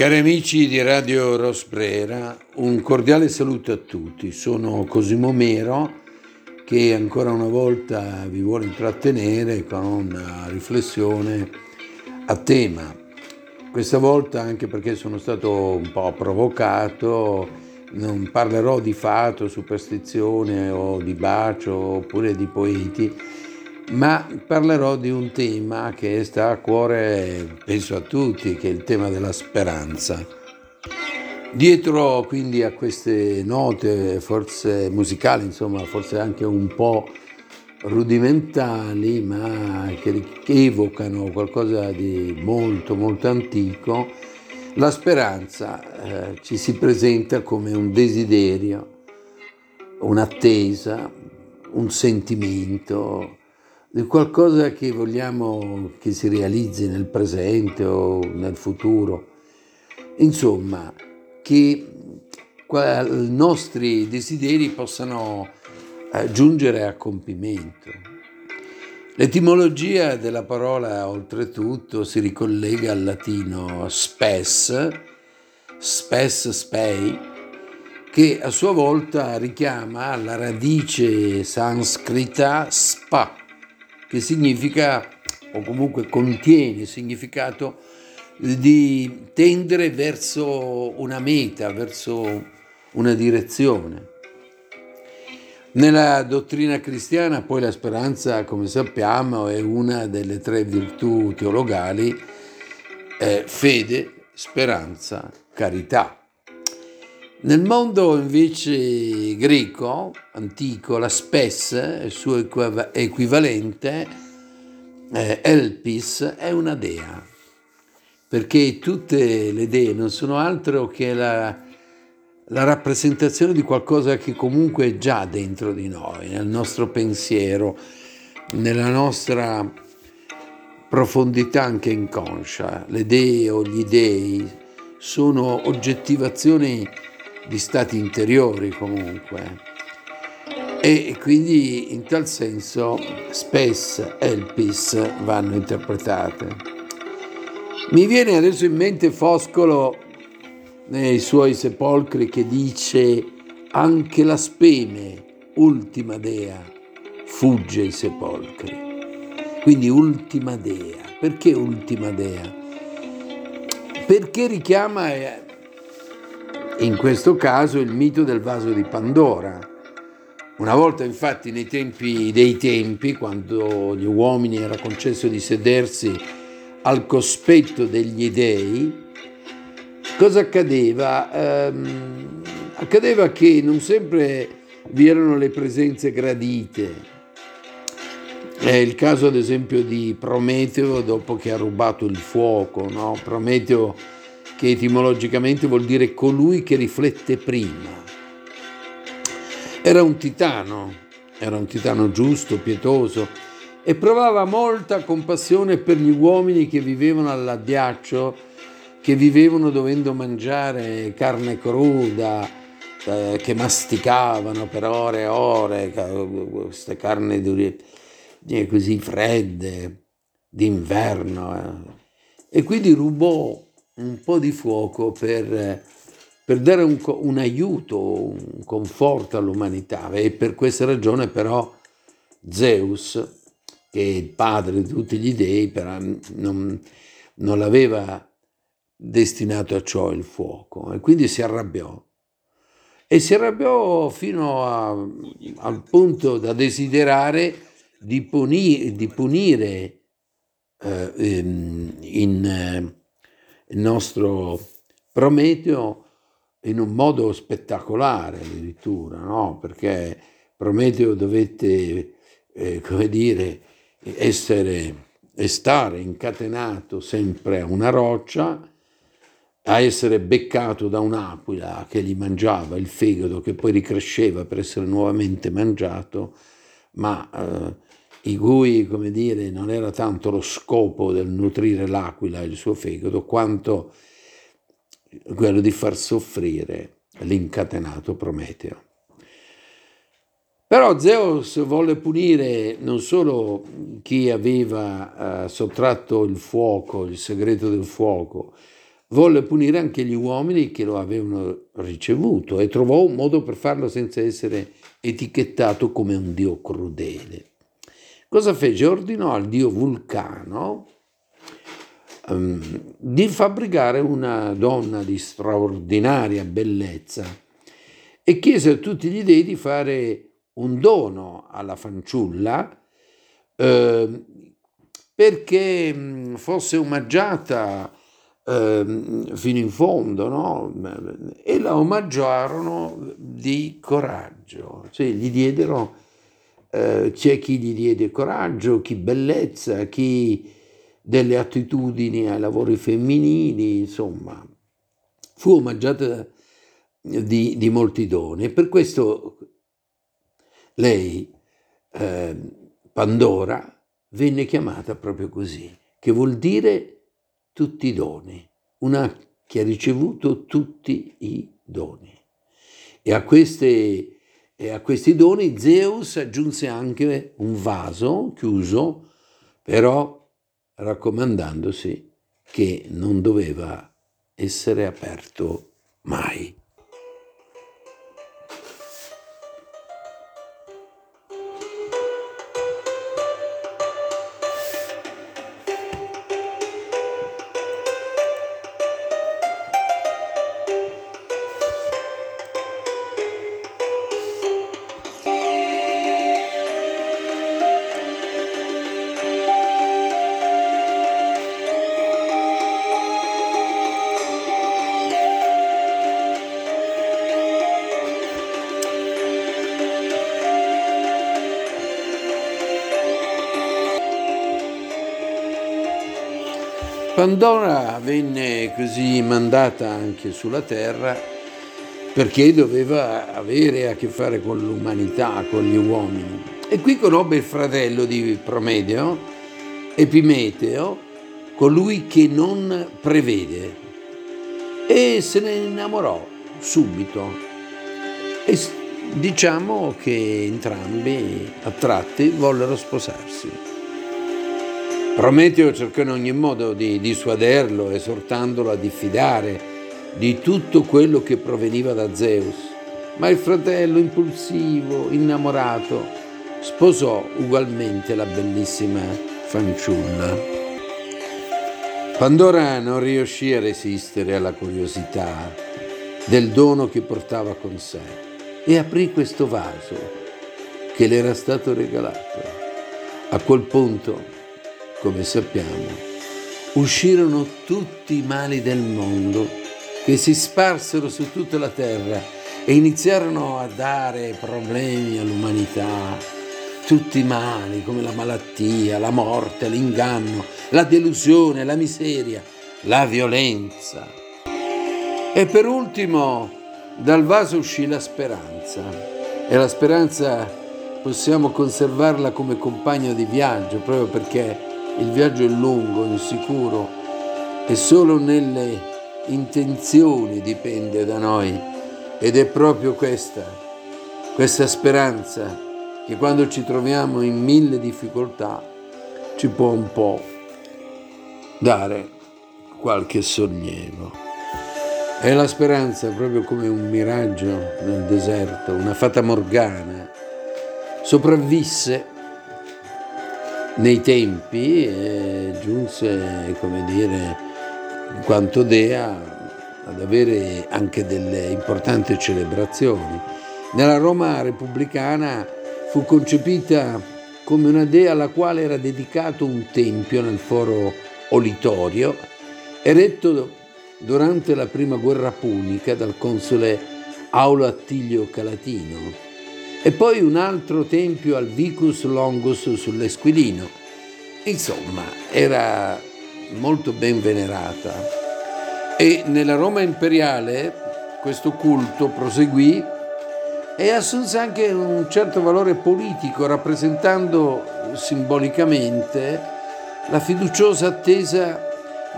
Cari amici di Radio Rosbrera, un cordiale saluto a tutti. Sono Cosimo Mero che ancora una volta vi vuole intrattenere con una riflessione a tema. Questa volta anche perché sono stato un po' provocato, non parlerò di fato, superstizione o di bacio oppure di poeti, ma parlerò di un tema che sta a cuore, penso a tutti, che è il tema della speranza. Dietro quindi a queste note, forse musicali, insomma, forse anche un po' rudimentali, ma che evocano qualcosa di molto, molto antico, la speranza eh, ci si presenta come un desiderio, un'attesa, un sentimento, qualcosa che vogliamo che si realizzi nel presente o nel futuro. Insomma, che i nostri desideri possano eh, giungere a compimento. L'etimologia della parola oltretutto si ricollega al latino spes, spes spei, che a sua volta richiama la radice sanscrita spa, che significa, o comunque contiene il significato di tendere verso una meta, verso una direzione. Nella dottrina cristiana poi la speranza, come sappiamo, è una delle tre virtù teologali, eh, fede, speranza, carità. Nel mondo invece greco, antico, la spes, il suo equivalente, eh, Elpis, è una dea, perché tutte le dee non sono altro che la, la rappresentazione di qualcosa che comunque è già dentro di noi, nel nostro pensiero, nella nostra profondità anche inconscia. Le dee o gli dei sono oggettivazioni di stati interiori comunque. E quindi in tal senso spes elpis vanno interpretate. Mi viene adesso in mente Foscolo nei suoi sepolcri che dice anche la speme, ultima dea, fugge i sepolcri. Quindi ultima dea. Perché ultima dea? Perché richiama eh, in questo caso il mito del vaso di Pandora. Una volta infatti nei tempi dei tempi, quando agli uomini era concesso di sedersi al cospetto degli dei, cosa accadeva? Ehm, accadeva che non sempre vi erano le presenze gradite. È il caso ad esempio di Prometeo dopo che ha rubato il fuoco, no? Prometeo che etimologicamente vuol dire colui che riflette prima. Era un titano, era un titano giusto, pietoso e provava molta compassione per gli uomini che vivevano all'addiaccio, che vivevano dovendo mangiare carne cruda, eh, che masticavano per ore e ore queste carni duri, così fredde, d'inverno. Eh. E quindi rubò un po' di fuoco per, per dare un, un, aiuto, un conforto all'umanità e per questa ragione però Zeus, che è il padre di tutti gli dei, non, non l'aveva destinato a ciò il fuoco e quindi si arrabbiò. E si arrabbiò fino a, al punto da desiderare di, puni, di punire eh, in, in il nostro Prometeo in un modo spettacolare addirittura, no? perché Prometeo dovette, eh, come dire, essere e stare incatenato sempre a una roccia, a essere beccato da un'aquila che gli mangiava il fegato, che poi ricresceva per essere nuovamente mangiato, ma eh, i cui, come dire, non era tanto lo scopo del nutrire l'aquila e il suo fegato, quanto quello di far soffrire l'incatenato Prometeo. Però Zeus volle punire non solo chi aveva eh, sottratto il fuoco, il segreto del fuoco, volle punire anche gli uomini che lo avevano ricevuto e trovò un modo per farlo senza essere etichettato come un dio crudele. Cosa fece? Ordinò al dio Vulcano um, di fabbricare una donna di straordinaria bellezza e chiese a tutti gli dei di fare un dono alla fanciulla eh, perché fosse omaggiata eh, fino in fondo, no? E la omaggiarono di coraggio, cioè gli diedero, eh, c'è chi gli diede coraggio, chi bellezza, chi delle attitudini ai lavori femminili, insomma, fu omaggiata di, di molti doni. E per questo lei, eh, Pandora, venne chiamata proprio così, che vuol dire tutti i doni, una che ha ricevuto tutti i doni. E a, queste, e a questi doni Zeus aggiunse anche un vaso chiuso, però raccomandandosi che non doveva essere aperto mai. Pandora venne così mandata anche sulla terra perché doveva avere a che fare con l'umanità, con gli uomini. E qui conobbe il fratello di Promedeo, Epimeteo, colui che non prevede, e se ne innamorò subito. E diciamo che entrambi, attratti, vollero sposarsi. Prometeo cercò in ogni modo di dissuaderlo, esortandolo a diffidare di tutto quello che proveniva da Zeus, ma il fratello impulsivo, innamorato, sposò ugualmente la bellissima fanciulla. Pandora non riuscì a resistere alla curiosità del dono che portava con sé e aprì questo vaso che le era stato regalato. A quel punto come sappiamo, uscirono tutti i mali del mondo che si sparsero su tutta la terra e iniziarono a dare problemi all'umanità, tutti i mali come la malattia, la morte, l'inganno, la delusione, la miseria, la violenza. E per ultimo dal vaso uscì la speranza e la speranza possiamo conservarla come compagno di viaggio proprio perché il viaggio è lungo, insicuro e solo nelle intenzioni dipende da noi ed è proprio questa, questa speranza che quando ci troviamo in mille difficoltà ci può un po' dare qualche sollievo. È la speranza proprio come un miraggio nel deserto, una fata morgana. Sopravvisse nei tempi eh, giunse, come dire, in quanto dea ad avere anche delle importanti celebrazioni. Nella Roma repubblicana fu concepita come una dea alla quale era dedicato un tempio nel foro Olitorio, eretto durante la prima guerra punica dal console Aulo Attilio Calatino e poi un altro tempio al Vicus Longus sull'Esquilino. Insomma, era molto ben venerata. E nella Roma imperiale questo culto proseguì e assunse anche un certo valore politico, rappresentando simbolicamente la fiduciosa attesa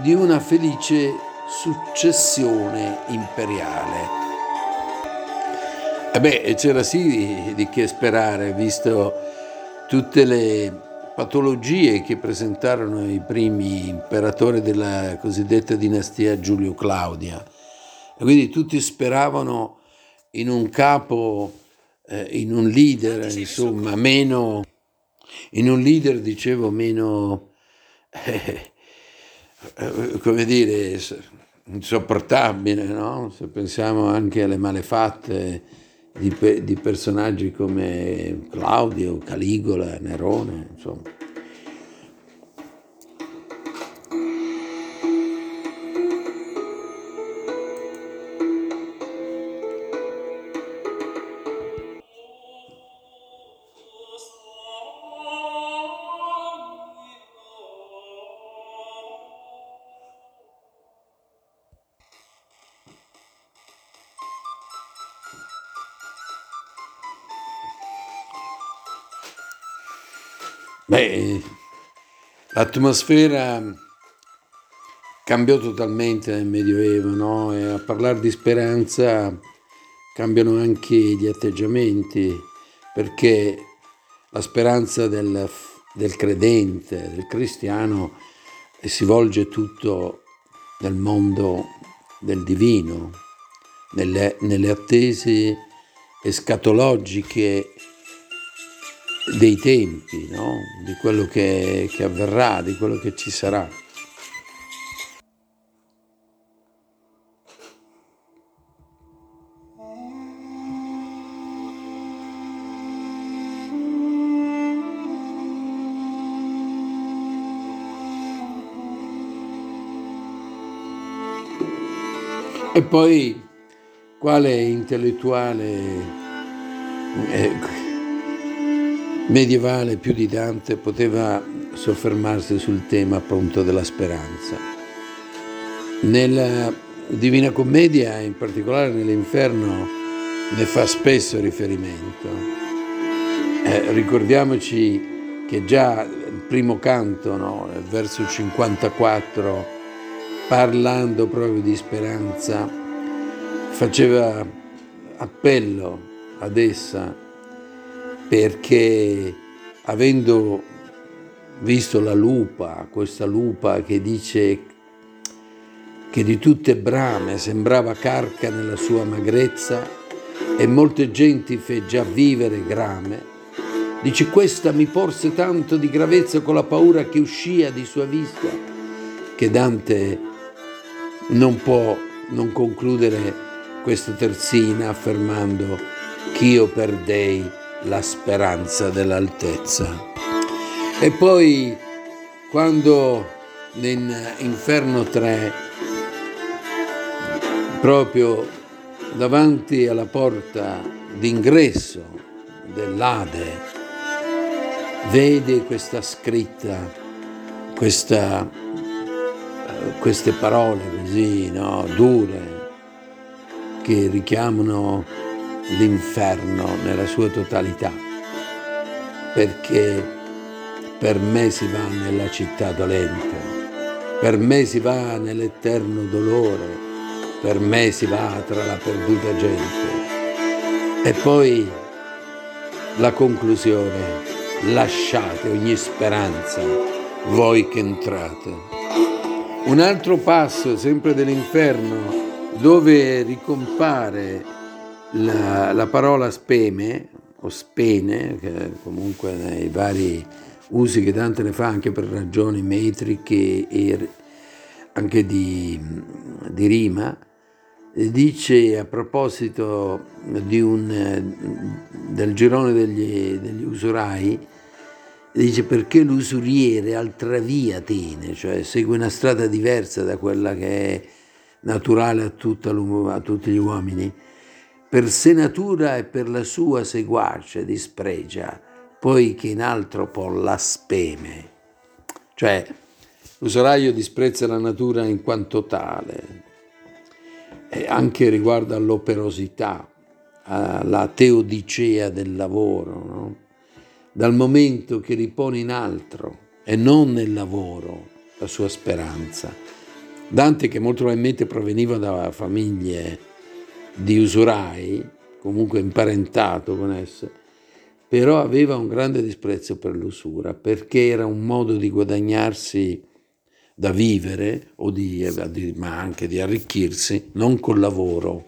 di una felice successione imperiale. E beh, c'era sì di che sperare, visto tutte le patologie che presentarono i primi imperatori della cosiddetta dinastia Giulio Claudia. E quindi tutti speravano in un capo, eh, in un leader, insomma, meno, in un leader, dicevo, meno, eh, eh, come dire, insopportabile, no? Se pensiamo anche alle malefatte di, di personaggi come Claudio, Caligola, Nerone, insomma. Beh, l'atmosfera cambiò totalmente nel Medioevo, no? E a parlare di speranza cambiano anche gli atteggiamenti, perché la speranza del, del credente, del cristiano, si volge tutto nel mondo del divino, nelle, nelle attese escatologiche dei tempi, no? di quello che, che avverrà, di quello che ci sarà. E poi quale intellettuale eh, medievale più di Dante poteva soffermarsi sul tema appunto della speranza. Nella Divina Commedia, in particolare nell'Inferno, ne fa spesso riferimento. Eh, ricordiamoci che già il primo canto, no, verso 54, parlando proprio di speranza, faceva appello ad essa perché avendo visto la lupa, questa lupa che dice che di tutte brame sembrava carca nella sua magrezza e molte genti fe già vivere grame, dice questa mi porse tanto di gravezza con la paura che uscia di sua vista, che Dante non può non concludere questa terzina affermando ch'io perdei la speranza dell'altezza. E poi quando in Inferno 3, proprio davanti alla porta d'ingresso dell'Ade, vede questa scritta, questa, queste parole così no, dure che richiamano l'inferno nella sua totalità, perché per me si va nella città dolente, per me si va nell'eterno dolore, per me si va tra la perduta gente. E poi la conclusione, lasciate ogni speranza, voi che entrate. Un altro passo, sempre dell'inferno, dove ricompare la, la parola speme o spene, che comunque nei vari usi che Dante ne fa anche per ragioni metriche e anche di, di rima, dice a proposito un, del girone degli, degli, usurai, dice perché l'usuriere altra via tiene, cioè segue una strada diversa da quella che è naturale a, a tutti gli uomini per sé natura e per la sua seguace dispregia, poiché in altro po' la speme. Cioè, l'usuraio disprezza la natura in quanto tale, e anche riguardo all'operosità, alla teodicea del lavoro, no? dal momento che ripone in altro e non nel lavoro la sua speranza. Dante che molto probabilmente proveniva da famiglie di usurai, comunque imparentato con esse, però aveva un grande disprezzo per l'usura perché era un modo di guadagnarsi da vivere, di, ma anche di arricchirsi, non col lavoro,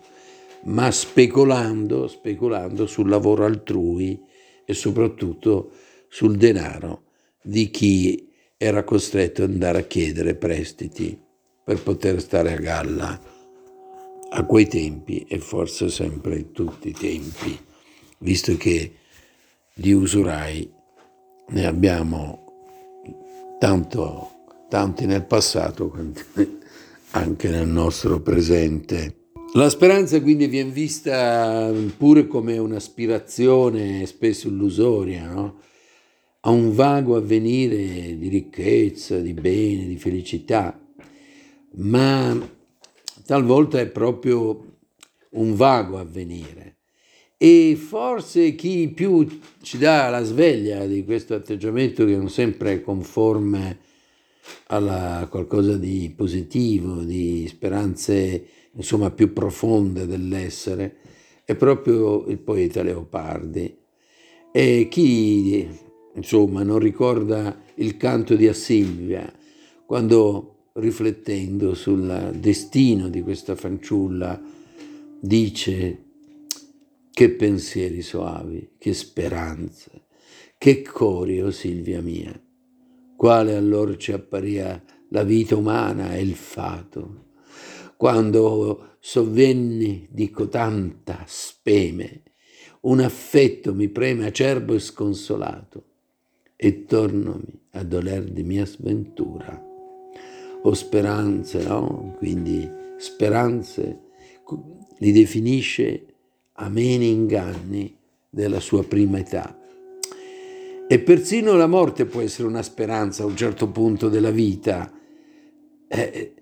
ma speculando, speculando sul lavoro altrui e soprattutto sul denaro di chi era costretto ad andare a chiedere prestiti per poter stare a galla a quei tempi e forse sempre in tutti i tempi, visto che di usurai ne abbiamo tanto, tanti nel passato anche nel nostro presente. La speranza quindi viene vista pure come un'aspirazione spesso illusoria, no? a un vago avvenire di ricchezza, di bene, di felicità, ma talvolta è proprio un vago avvenire. E forse chi più ci dà la sveglia di questo atteggiamento che non sempre è conforme a qualcosa di positivo, di speranze insomma più profonde dell'essere, è proprio il poeta Leopardi. E chi insomma non ricorda il canto di Assilvia, quando riflettendo sul destino di questa fanciulla dice che pensieri soavi, che speranze, che cori, o oh Silvia mia, quale allora ci apparia la vita umana e il fato, quando sovvenni di cotanta speme, un affetto mi preme acerbo e sconsolato, e tornomi a doler di mia sventura. O speranze, no? Quindi speranze li definisce ameni inganni della sua prima età. E persino la morte può essere una speranza a un certo punto della vita. Eh,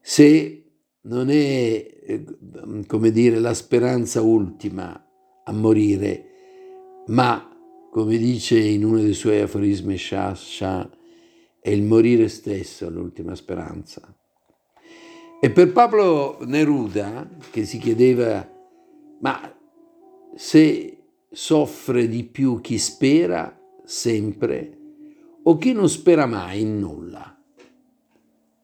se non è, eh, come dire, la speranza ultima a morire, ma, come dice in uno dei suoi aforismi Shah, Shah è il morire stesso l'ultima speranza. E per Pablo Neruda, che si chiedeva, ma se soffre di più chi spera sempre o chi non spera mai in nulla?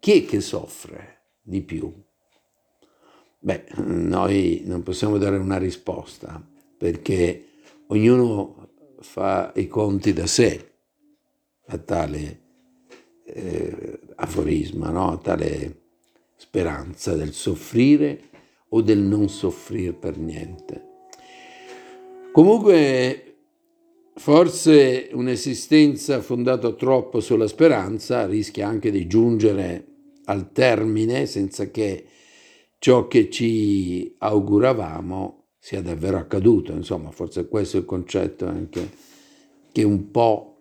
Chi è che soffre di più? Beh, noi non possiamo dare una risposta perché ognuno fa i conti da sé a tale eh, aforisma, no? tale speranza del soffrire o del non soffrire per niente. Comunque, forse un'esistenza fondata troppo sulla speranza rischia anche di giungere al termine senza che ciò che ci auguravamo sia davvero accaduto. Insomma, forse questo è il concetto anche che un po'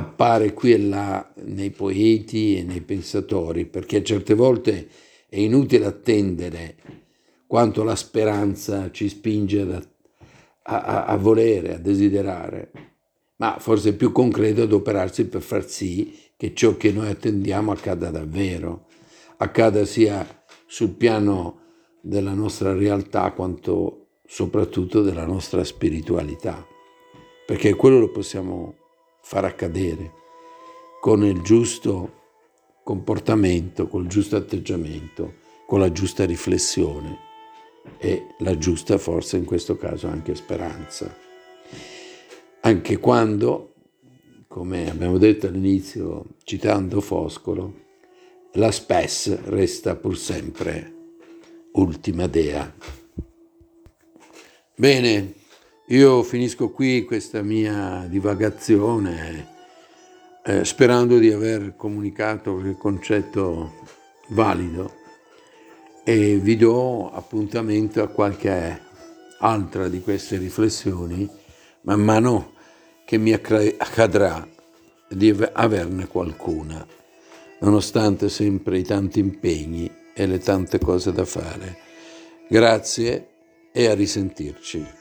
appare qui e là nei poeti e nei pensatori, perché certe volte è inutile attendere quanto la speranza ci spinge a, a, a volere, a desiderare, ma forse è più concreto adoperarsi per far sì che ciò che noi attendiamo accada davvero, accada sia sul piano della nostra realtà quanto soprattutto della nostra spiritualità, perché quello lo possiamo far accadere con il giusto comportamento, col giusto atteggiamento, con la giusta riflessione e la giusta forse in questo caso anche speranza. Anche quando, come abbiamo detto all'inizio citando Foscolo, la spes resta pur sempre ultima dea. Bene, io finisco qui questa mia divagazione eh, sperando di aver comunicato il concetto valido e vi do appuntamento a qualche altra di queste riflessioni man mano che mi accadrà di averne qualcuna nonostante sempre i tanti impegni e le tante cose da fare. Grazie e a risentirci.